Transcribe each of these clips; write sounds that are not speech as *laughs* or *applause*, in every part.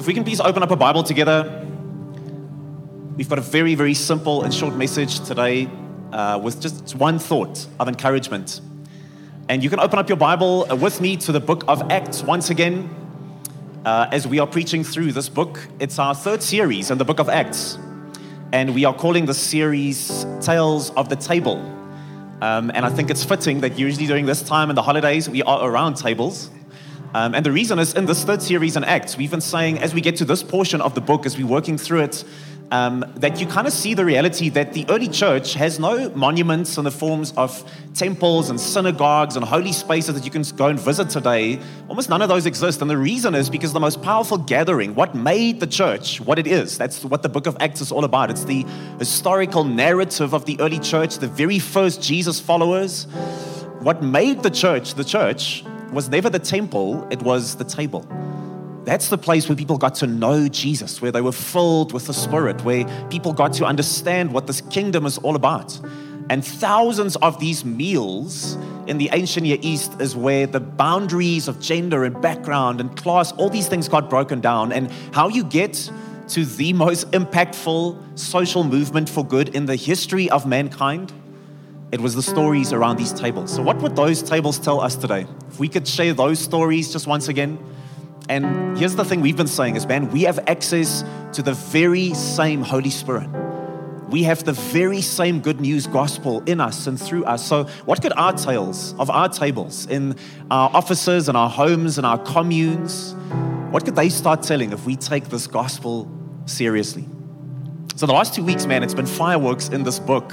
If we can please open up a Bible together. We've got a very, very simple and short message today uh, with just one thought of encouragement. And you can open up your Bible uh, with me to the book of Acts once again uh, as we are preaching through this book. It's our third series in the book of Acts. And we are calling the series Tales of the Table. Um, and I think it's fitting that usually during this time in the holidays, we are around tables. Um, and the reason is in this third series in Acts, we've been saying as we get to this portion of the book, as we're working through it, um, that you kind of see the reality that the early church has no monuments in the forms of temples and synagogues and holy spaces that you can go and visit today. Almost none of those exist. And the reason is because the most powerful gathering, what made the church what it is, that's what the book of Acts is all about. It's the historical narrative of the early church, the very first Jesus followers. What made the church the church was never the temple, it was the table. That's the place where people got to know Jesus, where they were filled with the Spirit, where people got to understand what this kingdom is all about. And thousands of these meals in the ancient Near East is where the boundaries of gender and background and class, all these things got broken down. And how you get to the most impactful social movement for good in the history of mankind it was the stories around these tables. So, what would those tables tell us today? If we could share those stories just once again. And here's the thing we've been saying is, man, we have access to the very same Holy Spirit. We have the very same good news gospel in us and through us. So, what could our tales of our tables in our offices and our homes and our communes, what could they start telling if we take this gospel seriously? So, the last two weeks, man, it's been fireworks in this book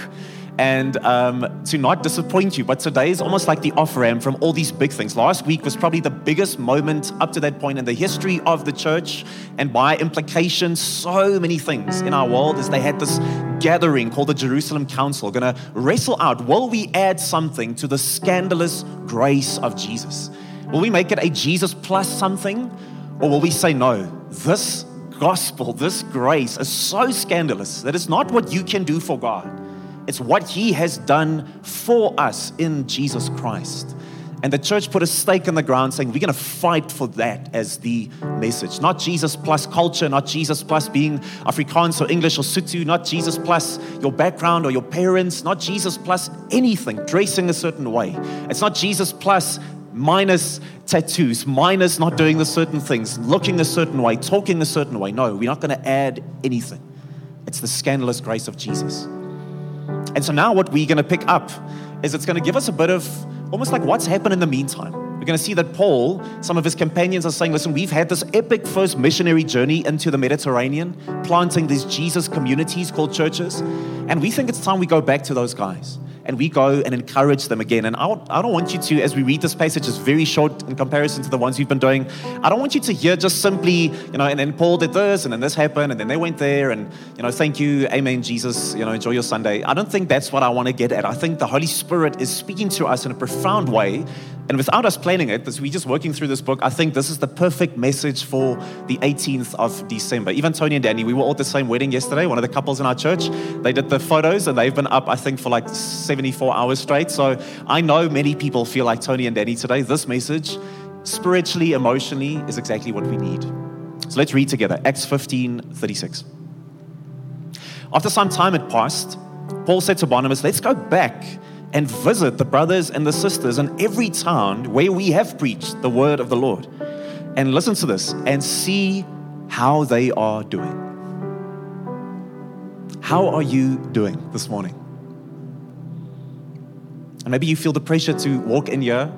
and um, to not disappoint you. But today is almost like the off ramp from all these big things. Last week was probably the biggest moment up to that point in the history of the church, and by implication, so many things in our world as they had this gathering called the Jerusalem Council, going to wrestle out will we add something to the scandalous grace of Jesus? Will we make it a Jesus plus something? Or will we say, no, this gospel, this grace is so scandalous that it's not what you can do for God it's what He has done for us in Jesus Christ. And the church put a stake in the ground saying, we're going to fight for that as the message. Not Jesus plus culture, not Jesus plus being Afrikaans or English or Sotho, not Jesus plus your background or your parents, not Jesus plus anything, dressing a certain way. It's not Jesus plus minus tattoos, minus not doing the certain things, looking a certain way, talking a certain way. No, we're not going to add anything. It's the scandalous grace of Jesus. And so now what we're going to pick up is it's going to give us a bit of almost like what's happened in the meantime. We're going to see that Paul, some of his companions are saying, listen, we've had this epic first missionary journey into the Mediterranean, planting these Jesus communities called churches. And we think it's time we go back to those guys and we go and encourage them again. And I, I don't want you to, as we read this passage, it's very short in comparison to the ones we've been doing. I don't want you to hear just simply, you know, and then Paul did this, and then this happened, and then they went there, and, you know, thank you, amen, Jesus, you know, enjoy your Sunday. I don't think that's what I want to get at. I think the Holy Spirit is speaking to us in a profound way and without us planning it, as we're just working through this book, I think this is the perfect message for the 18th of December. Even Tony and Danny, we were all at the same wedding yesterday, one of the couples in our church. They did the photos and they've been up, I think, for like 74 hours straight. So I know many people feel like Tony and Danny today. This message, spiritually, emotionally, is exactly what we need. So let's read together Acts 15 36. After some time had passed, Paul said to Barnabas, Let's go back and visit the brothers and the sisters in every town where we have preached the word of the Lord. And listen to this and see how they are doing. How are you doing this morning? And maybe you feel the pressure to walk in here,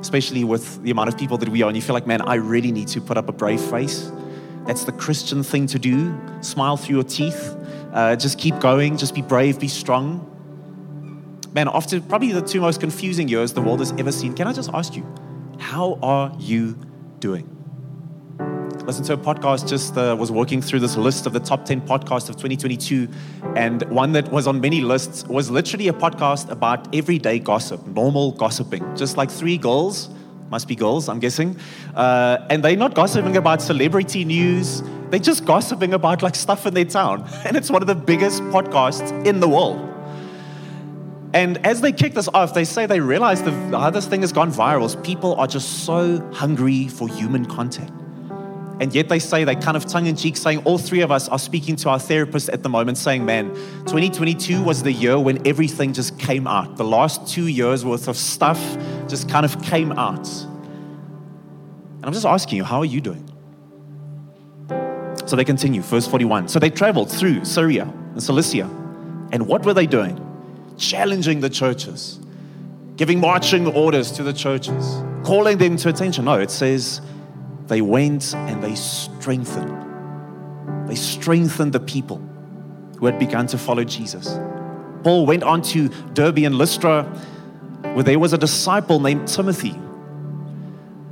especially with the amount of people that we are, and you feel like, man, I really need to put up a brave face. That's the Christian thing to do. Smile through your teeth. Uh, just keep going. Just be brave. Be strong man, after probably the two most confusing years the world has ever seen, can I just ask you, how are you doing? Listen to a podcast, just uh, was working through this list of the top 10 podcasts of 2022. And one that was on many lists was literally a podcast about everyday gossip, normal gossiping. Just like three girls, must be girls, I'm guessing. Uh, and they're not gossiping about celebrity news, they're just gossiping about like stuff in their town. *laughs* And it's one of the biggest podcasts in the world. And as they kick this off, they say they realize the, how this thing has gone viral people are just so hungry for human contact. And yet they say, they kind of tongue in cheek saying, all three of us are speaking to our therapist at the moment, saying, man, 2022 was the year when everything just came out. The last two years worth of stuff just kind of came out. And I'm just asking you, how are you doing? So they continue, verse 41. So they traveled through Syria and Cilicia. And what were they doing? Challenging the churches, giving marching orders to the churches, calling them to attention. No, it says they went and they strengthened. They strengthened the people who had begun to follow Jesus. Paul went on to Derbe and Lystra, where there was a disciple named Timothy,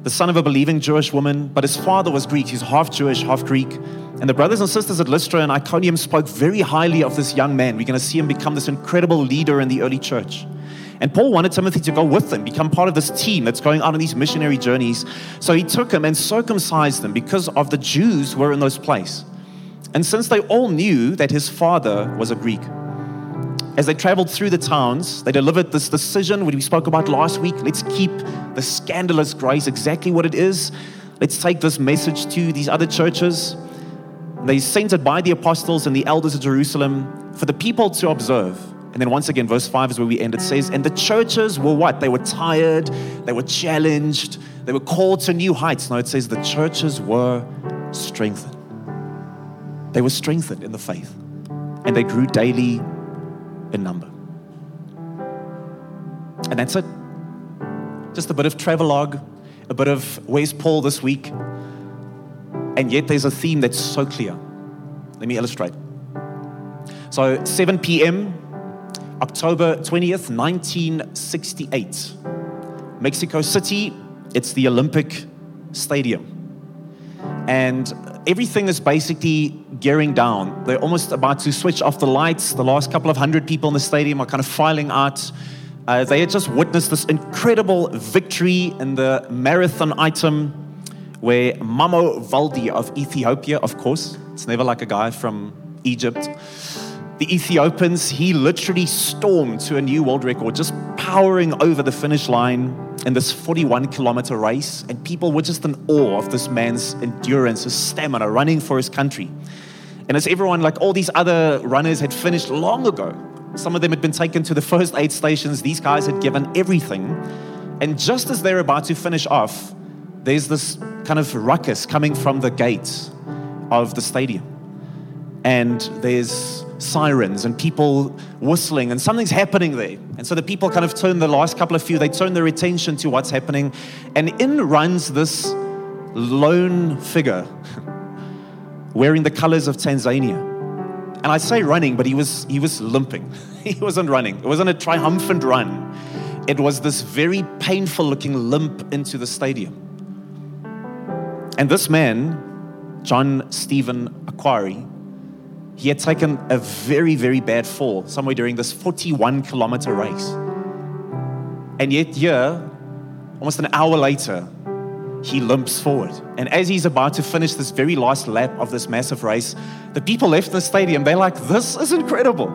the son of a believing Jewish woman, but his father was Greek. He's half Jewish, half Greek. And the brothers and sisters at Lystra and Iconium spoke very highly of this young man. We're going to see him become this incredible leader in the early church. And Paul wanted Timothy to go with them, become part of this team that's going on these missionary journeys. So he took him and circumcised them because of the Jews who were in those places. And since they all knew that his father was a Greek, as they traveled through the towns, they delivered this decision, which we spoke about last week. Let's keep the scandalous grace exactly what it is. Let's take this message to these other churches. They sent it by the apostles and the elders of Jerusalem for the people to observe. And then once again, verse 5 is where we end. It says, And the churches were what? They were tired, they were challenged, they were called to new heights. No, it says the churches were strengthened. They were strengthened in the faith, and they grew daily in number. And that's it. Just a bit of travelogue, a bit of where's Paul this week. And yet there's a theme that's so clear. Let me illustrate. So, 7 p.m., October 20th, 1968. Mexico City, it's the Olympic Stadium. And everything is basically gearing down. They're almost about to switch off the lights. The last couple of hundred people in the stadium are kind of filing out. Uh, they had just witnessed this incredible victory in the marathon item where Mamo Wolde of Ethiopia, of course, it's never like a guy from Egypt, the Ethiopians, he literally stormed to a new world record, just powering over the finish line in this 41 kilometer race. And people were just in awe of this man's endurance, his stamina, running for his country. And as everyone, like all these other runners, had finished long ago, some of them had been taken to the first aid stations. These guys had given everything. And just as they're about to finish off, there's this kind of ruckus coming from the gates of the stadium. And there's sirens and people whistling, and something's happening there. And so the people kind of turn the last couple of few, they turn their attention to what's happening. And in runs this lone figure *laughs* wearing the colors of Tanzania. And I say running, but he was, he was limping. *laughs* he wasn't running, it wasn't a triumphant run. It was this very painful looking limp into the stadium. And this man, John Stephen Akhwari, he had taken a very, very bad fall somewhere during this 41 kilometer race. And yet, here, almost an hour later, he limps forward. And as he's about to finish this very last lap of this massive race, the people left the stadium, they're like, This is incredible.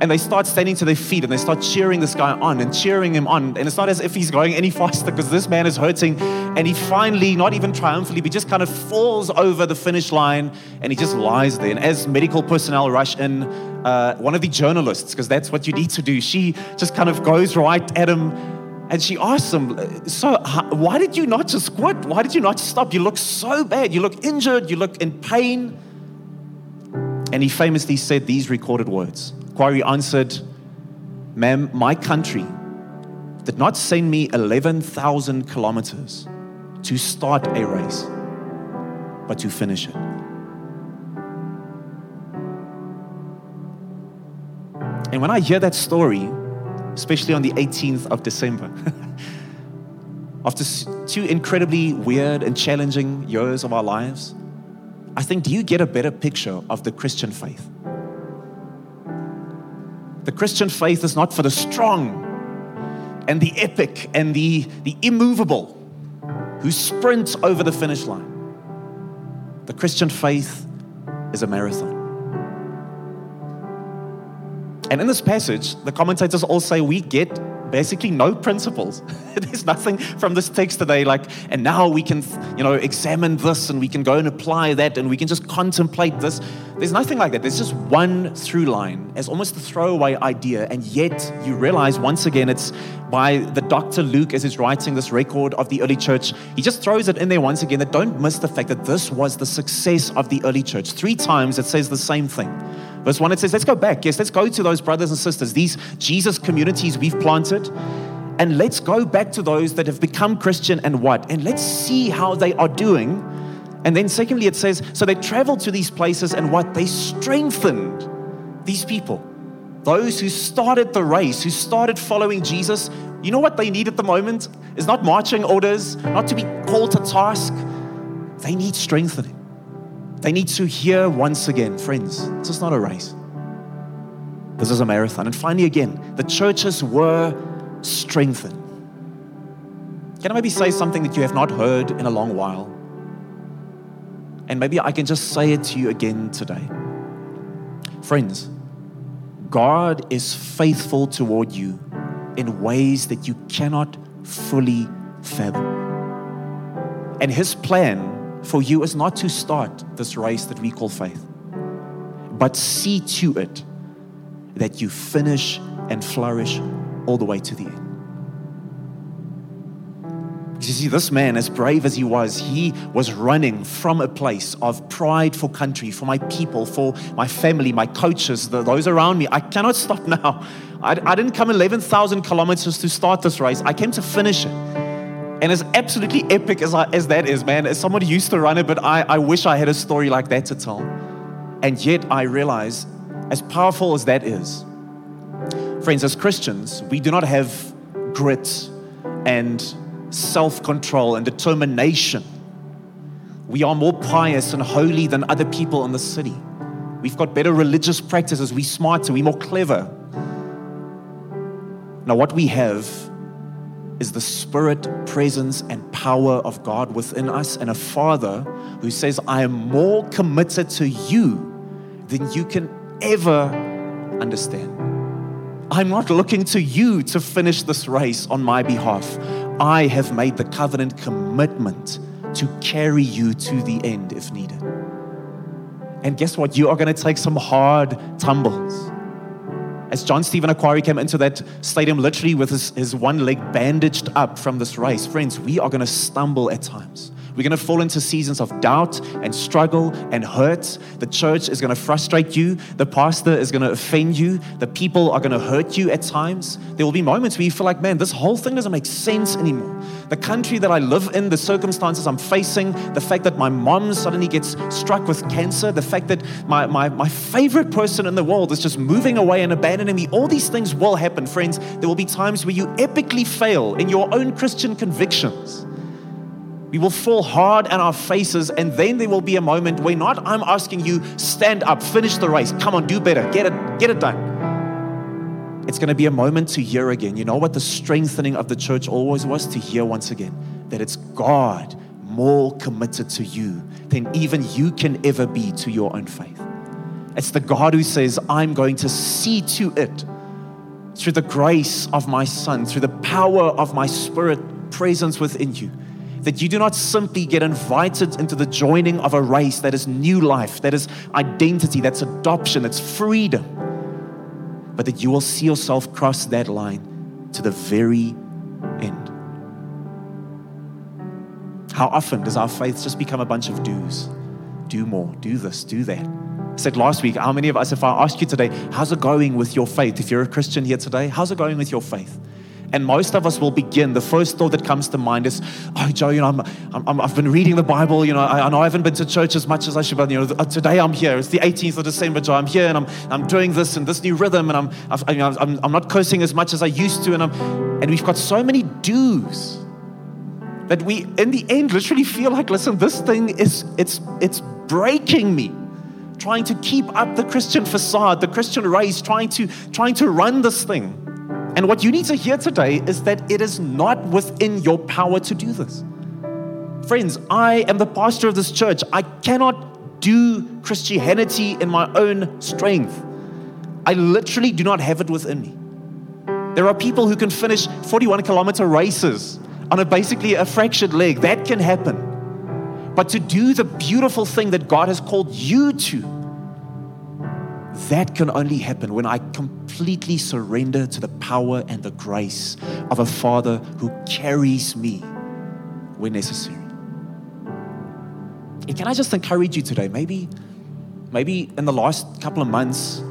And they start standing to their feet and they start cheering this guy on and cheering him on. And it's not as if he's going any *laughs* faster because this man is hurting. And he finally, not even triumphantly, but just kind of falls over the finish line and he just lies there. And as medical personnel rush in, uh, one of the journalists, because that's what you need to do, she just kind of goes right at him and she asks him, So, why did you not just quit? Why did you not stop? You look so bad. You look injured. You look in pain. And he famously said these recorded words Akhwari answered, Ma'am, my country did not send me 11,000 kilometers to start a race, but to finish it. And when I hear that story, especially on the 18th of December, *laughs* after two incredibly weird and challenging years of our lives, I think, do you get a better picture of the Christian faith? The Christian faith is not for the strong and the epic and the, the immovable who sprint over the finish line. The Christian faith is a marathon. And in this passage, the commentators all say we get basically no principles. *laughs* There's nothing from this text today like, and now we can, you know, examine this and we can go and apply that and we can just contemplate this. There's nothing like that. There's just one through line as almost a throwaway idea. And yet you realize once again it's by the Dr. Luke as he's writing this record of the early church. He just throws it in there once again that don't miss the fact that this was the success of the early church. Three times it says the same thing. Verse 1, it says, Let's go back. Yes, let's go to those brothers and sisters, these Jesus communities we've planted, and let's go back to those that have become Christian and what? And let's see how they are doing. And then, secondly, it says, So they traveled to these places and what? They strengthened these people. Those who started the race, who started following Jesus, you know what they need at the moment? Is not marching orders, not to be called to task. They need strengthening. They need to hear once again, friends, this is not a race. This is a marathon. And finally, again, the churches were strengthened. Can I maybe say something that you have not heard in a long while? And maybe I can just say it to you again today. Friends, God is faithful toward you in ways that you cannot fully fathom. And His plan for you is not to start this race that we call faith, but see to it that you finish and flourish all the way to the end. You see, this man, as brave as he was, he was running from a place of pride for country, for my people, for my family, my coaches, the, those around me. I cannot stop *laughs* now. I, I didn't come 11,000 kilometers to start this race, I came to finish it. And as absolutely epic as, I, as that is, man, as somebody used to run it, but I, I wish I had a story like that to tell. And yet I realize, as powerful as that is, friends, as Christians, we do not have grit and self control and determination. We are more pious and holy than other people in the city. We've got better religious practices. We're smarter. We're more clever. Now, what we have is the spirit, presence, and power of God within us, and a Father who says, I am more committed to you than you can ever understand. I'm not looking to you to finish this race on my behalf. I have made the covenant commitment to carry you to the end if needed. And guess what? You are going to take some hard tumbles as John Stephen Akhwari came into that stadium literally with his, his one leg bandaged up from this race, friends, we are going to stumble at times. We're going to fall into seasons of doubt and struggle and hurt. The church is going to frustrate you. The pastor is going to offend you. The people are going to hurt you at times. There will be moments where you feel like, man, this whole thing doesn't make sense anymore. The country that I live in, the circumstances I'm facing, the fact that my mom suddenly gets struck with cancer, the fact that my, my, my favorite person in the world is just moving away and abandoning me, all these things will happen, friends. There will be times where you epically fail in your own Christian convictions. We will fall hard on our faces, and then there will be a moment where not I'm asking you, stand up, finish the race, come on, do better, get it, get it done. It's going to be a moment to hear again. You know what the strengthening of the church always was? To hear once again that it's God more committed to you than even you can ever be to your own faith. It's the God who says, I'm going to see to it through the grace of my Son, through the power of my Spirit presence within you that you do not simply get invited into the joining of a race that is new life, that is identity, that's adoption, that's freedom, but that you will see yourself cross that line to the very end. How often does our faith just become a bunch of do's? Do more, do this, do that. I said last week, how many of us, if I ask you today, how's it going with your faith? If you're a Christian here today, how's it going with your faith? And most of us will begin. The first thought that comes to mind is, oh, Joe, you know, I'm, I've been reading the Bible. You know, I, I, know I haven't been to church as much as I should, but, you know, uh, today I'm here. It's the 18th of December, Joe. I'm here and I'm, I'm doing this and this new rhythm and I'm, I've, you know, I'm, I'm not cursing as much as I used to. And, I'm, and we've got so many do's that we, in the end, literally feel like, listen, this thing is, it's, it's breaking me trying to keep up the Christian facade, the Christian race, trying to, trying to run this thing. And what you need to hear today is that it is not within your power to do this. Friends, I am the pastor of this church. I cannot do Christianity in my own strength. I literally do not have it within me. There are people who can finish 41 kilometer races on a basically a fractured leg. That can happen. But to do the beautiful thing that God has called you to, that can only happen when I completely surrender to the power and the grace of a Father who carries me when necessary. And can I just encourage you today? Maybe, maybe in the last couple of months,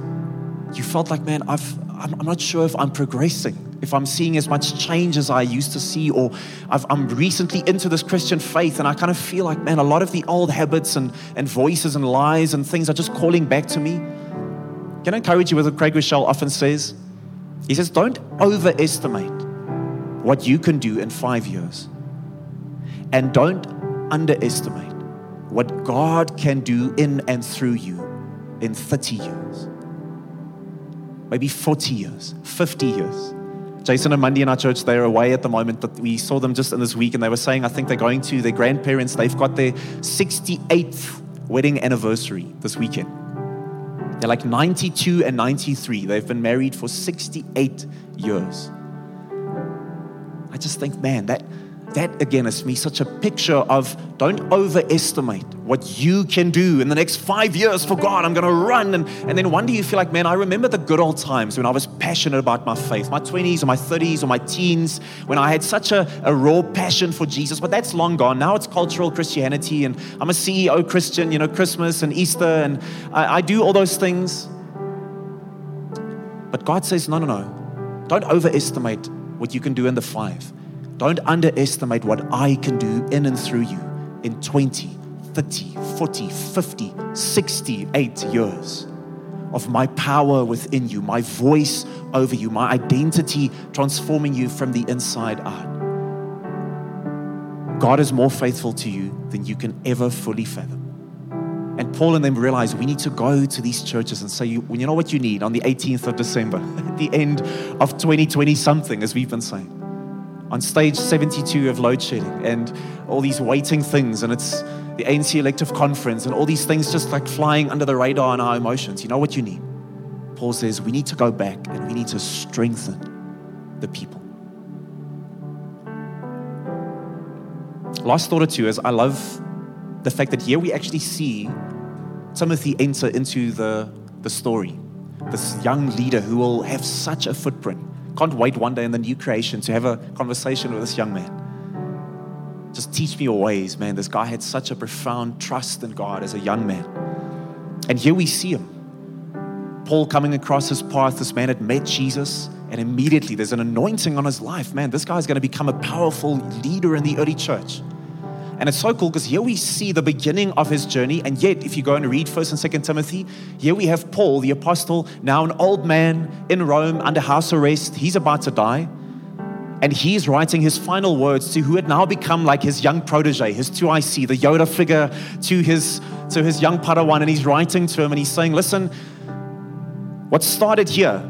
you felt like, man, I've, I'm, I'm not sure if I'm progressing if I'm seeing as much change as I used to see, or i am recently into this Christian faith and I kind of feel like, man, a lot of the old habits and, and voices and lies and things are just calling back to me. Can I encourage you with what Craig Groeschel often says? He says, don't overestimate what you can do in five years. And don't underestimate what God can do in and through you in 30 years, maybe 40 years, 50 years. Jason and Mandy in our church, they're away at the moment, but we saw them just in this week and they were saying, I think they're going to their grandparents. They've got their 68th wedding anniversary this weekend. They're like 92 and 93. They've been married for 68 years. I just think, man, that that again is me such a picture of don't overestimate what you can do in the next five years for God. I'm going to run. And, and then one day you feel like, man, I remember the good old times when I was passionate about my faith, my 20s or my 30s or my teens, when I had such a, a raw passion for Jesus. But that's long gone. Now it's cultural Christianity. And I'm a CEO Christian, you know, Christmas and Easter. And I, I do all those things. But God says, no, no, no. Don't overestimate what you can do in the five. Don't underestimate what I can do in and through you in 20, 30, 40, 50, 68 years of my power within you, my voice over you, my identity transforming you from the inside out. God is more faithful to you than you can ever fully fathom. And Paul and them realized we need to go to these churches and say, you, you know what you need on the 18th of December, at *laughs* the end of 2020 something, as we've been saying on stage 72 of load shedding and all these waiting things, and it's the ANC elective conference, and all these things just like flying under the radar in our emotions. You know what you need? Paul says we need to go back and we need to strengthen the people. Last thought or two is I love the fact that here we actually see Timothy enter into the, the story. This young leader who will have such a footprint can't wait one day in the new creation to have a conversation with this young man. Just teach me your ways, man. This guy had such a profound trust in God as a young man. And here we see him. Paul coming across his path, this man had met Jesus, and immediately there's an anointing on his life. Man, this guy's going to become a powerful leader in the early church. And it's so cool because here we see the beginning of his journey. And yet, if you go and read 1st and 2nd Timothy, here we have Paul, the apostle, now an old man in Rome under house arrest. He's about to die. And he's writing his final words to who had now become like his young protege, his 2IC, the Yoda figure to his, to his young Padawan. And he's writing to him and he's saying, Listen, what started here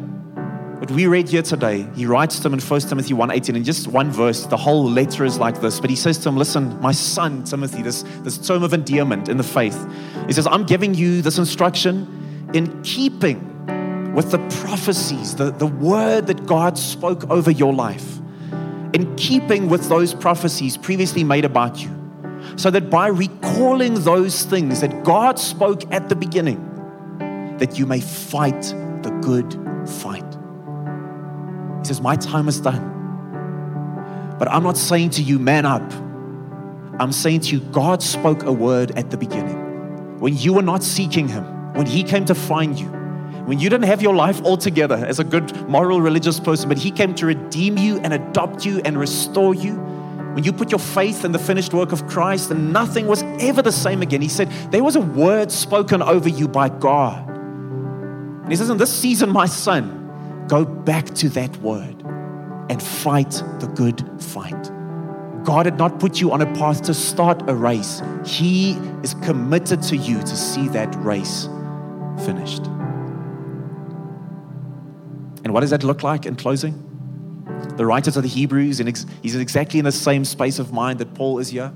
what we read here today, he writes to him in 1 Timothy 1.18, in just one verse, the whole letter is like this, but he says to him, listen, my son, Timothy, this, this term of endearment in the faith, he says, I'm giving you this instruction in keeping with the prophecies, the, the word that God spoke over your life, in keeping with those prophecies previously made about you, so that by recalling those things that God spoke at the beginning, that you may fight the good fight. Says, My time is done. But I'm not saying to you, man up. I'm saying to you, God spoke a word at the beginning. When you were not seeking Him, when He came to find you, when you didn't have your life all together as a good moral religious person, but He came to redeem you and adopt you and restore you. When you put your faith in the finished work of Christ and nothing was ever the same again, He said, There was a word spoken over you by God. And He says, In this season, my son, Go back to that word and fight the good fight. God had not put you on a path to start a race. He is committed to you to see that race finished. And what does that look like in closing? The writers of the Hebrews, he's exactly in the same space of mind that Paul is here.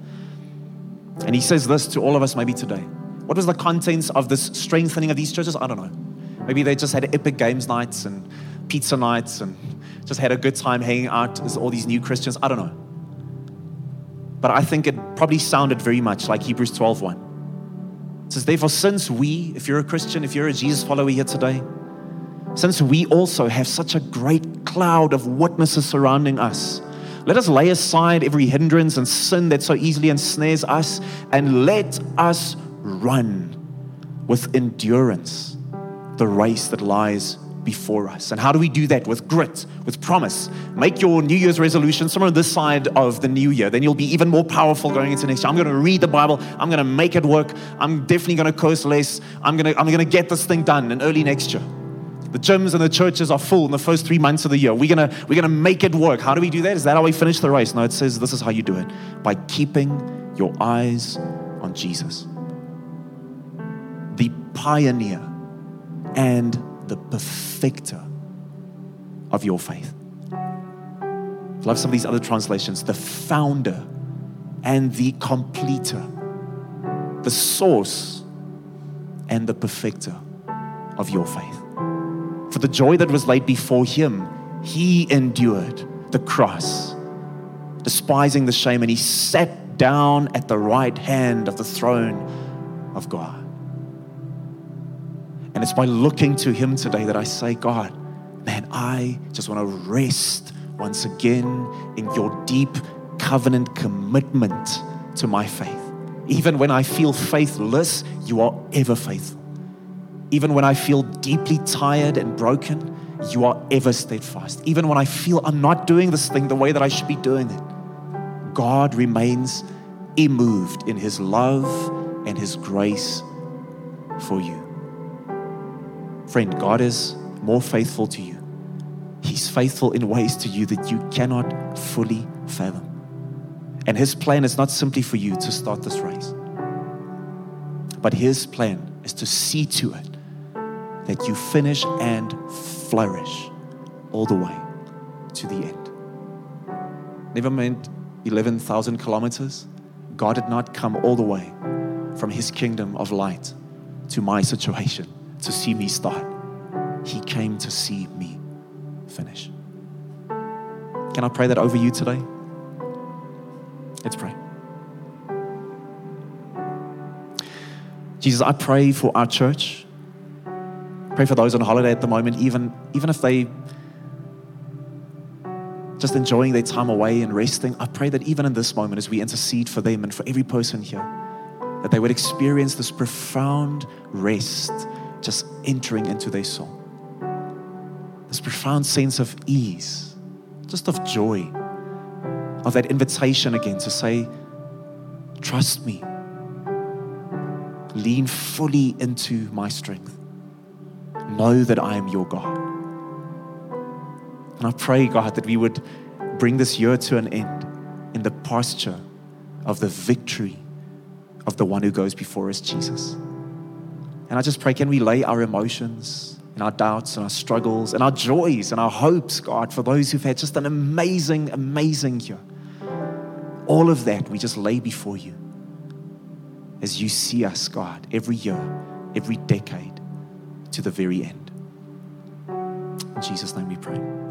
And he says this to all of us maybe today. What was the contents of this strengthening of these churches? I don't know. Maybe they just had epic games nights and pizza nights and just had a good time hanging out as all these new Christians. I don't know. But I think it probably sounded very much like Hebrews 12 1. It says, Therefore, since we, if you're a Christian, if you're a Jesus follower here today, since we also have such a great cloud of witnesses surrounding us, let us lay aside every hindrance and sin that so easily ensnares us, and let us run with endurance the race that lies before us. And how do we do that? With grit, with promise. Make your New Year's resolution somewhere on this side of the new year. Then you'll be even more powerful going into next year. I'm going to read the Bible. I'm going to make it work. I'm definitely going to curse less. I'm going to, I'm going to get this thing done in early next year. The gyms and the churches are full in the first three months of the year. We're gonna, we're gonna make it work. How do we do that? Is that how we finish the race? No, it says this is how you do it by keeping your eyes on Jesus, the pioneer and the perfecter of your faith. I love some of these other translations the founder and the completer, the source and the perfecter of your faith. For the joy that was laid before him, he endured the cross, despising the shame, and he sat down at the right hand of the throne of God. And it's by looking to him today that I say, God, man, I just want to rest once again in your deep covenant commitment to my faith. Even when I feel faithless, you are ever faithful. Even when I feel deeply tired and broken, you are ever steadfast. Even when I feel I'm not doing this thing the way that I should be doing it, God remains immoved in His love and His grace for you. Friend, God is more faithful to you. He's faithful in ways to you that you cannot fully fathom. And His plan is not simply for you to start this race, but His plan is to see to it that you finish and flourish all the way to the end. Never mind 11,000 kilometers, God did not come all the way from his kingdom of light to my situation to see me start. He came to see me finish. Can I pray that over you today? Let's pray. Jesus, I pray for our church. Pray for those on holiday at the moment, even, even if they just enjoying their time away and resting. I pray that even in this moment, as we intercede for them and for every person here, that they would experience this profound rest just entering into their soul. This profound sense of ease, just of joy, of that invitation again to say, Trust me, lean fully into my strength. Know that I am your God. And I pray, God, that we would bring this year to an end in the posture of the victory of the one who goes before us, Jesus. And I just pray, can we lay our emotions and our doubts and our struggles and our joys and our hopes, God, for those who've had just an amazing, amazing year. All of that we just lay before you as you see us, God, every year, every decade to the very end. In Jesus' name we pray.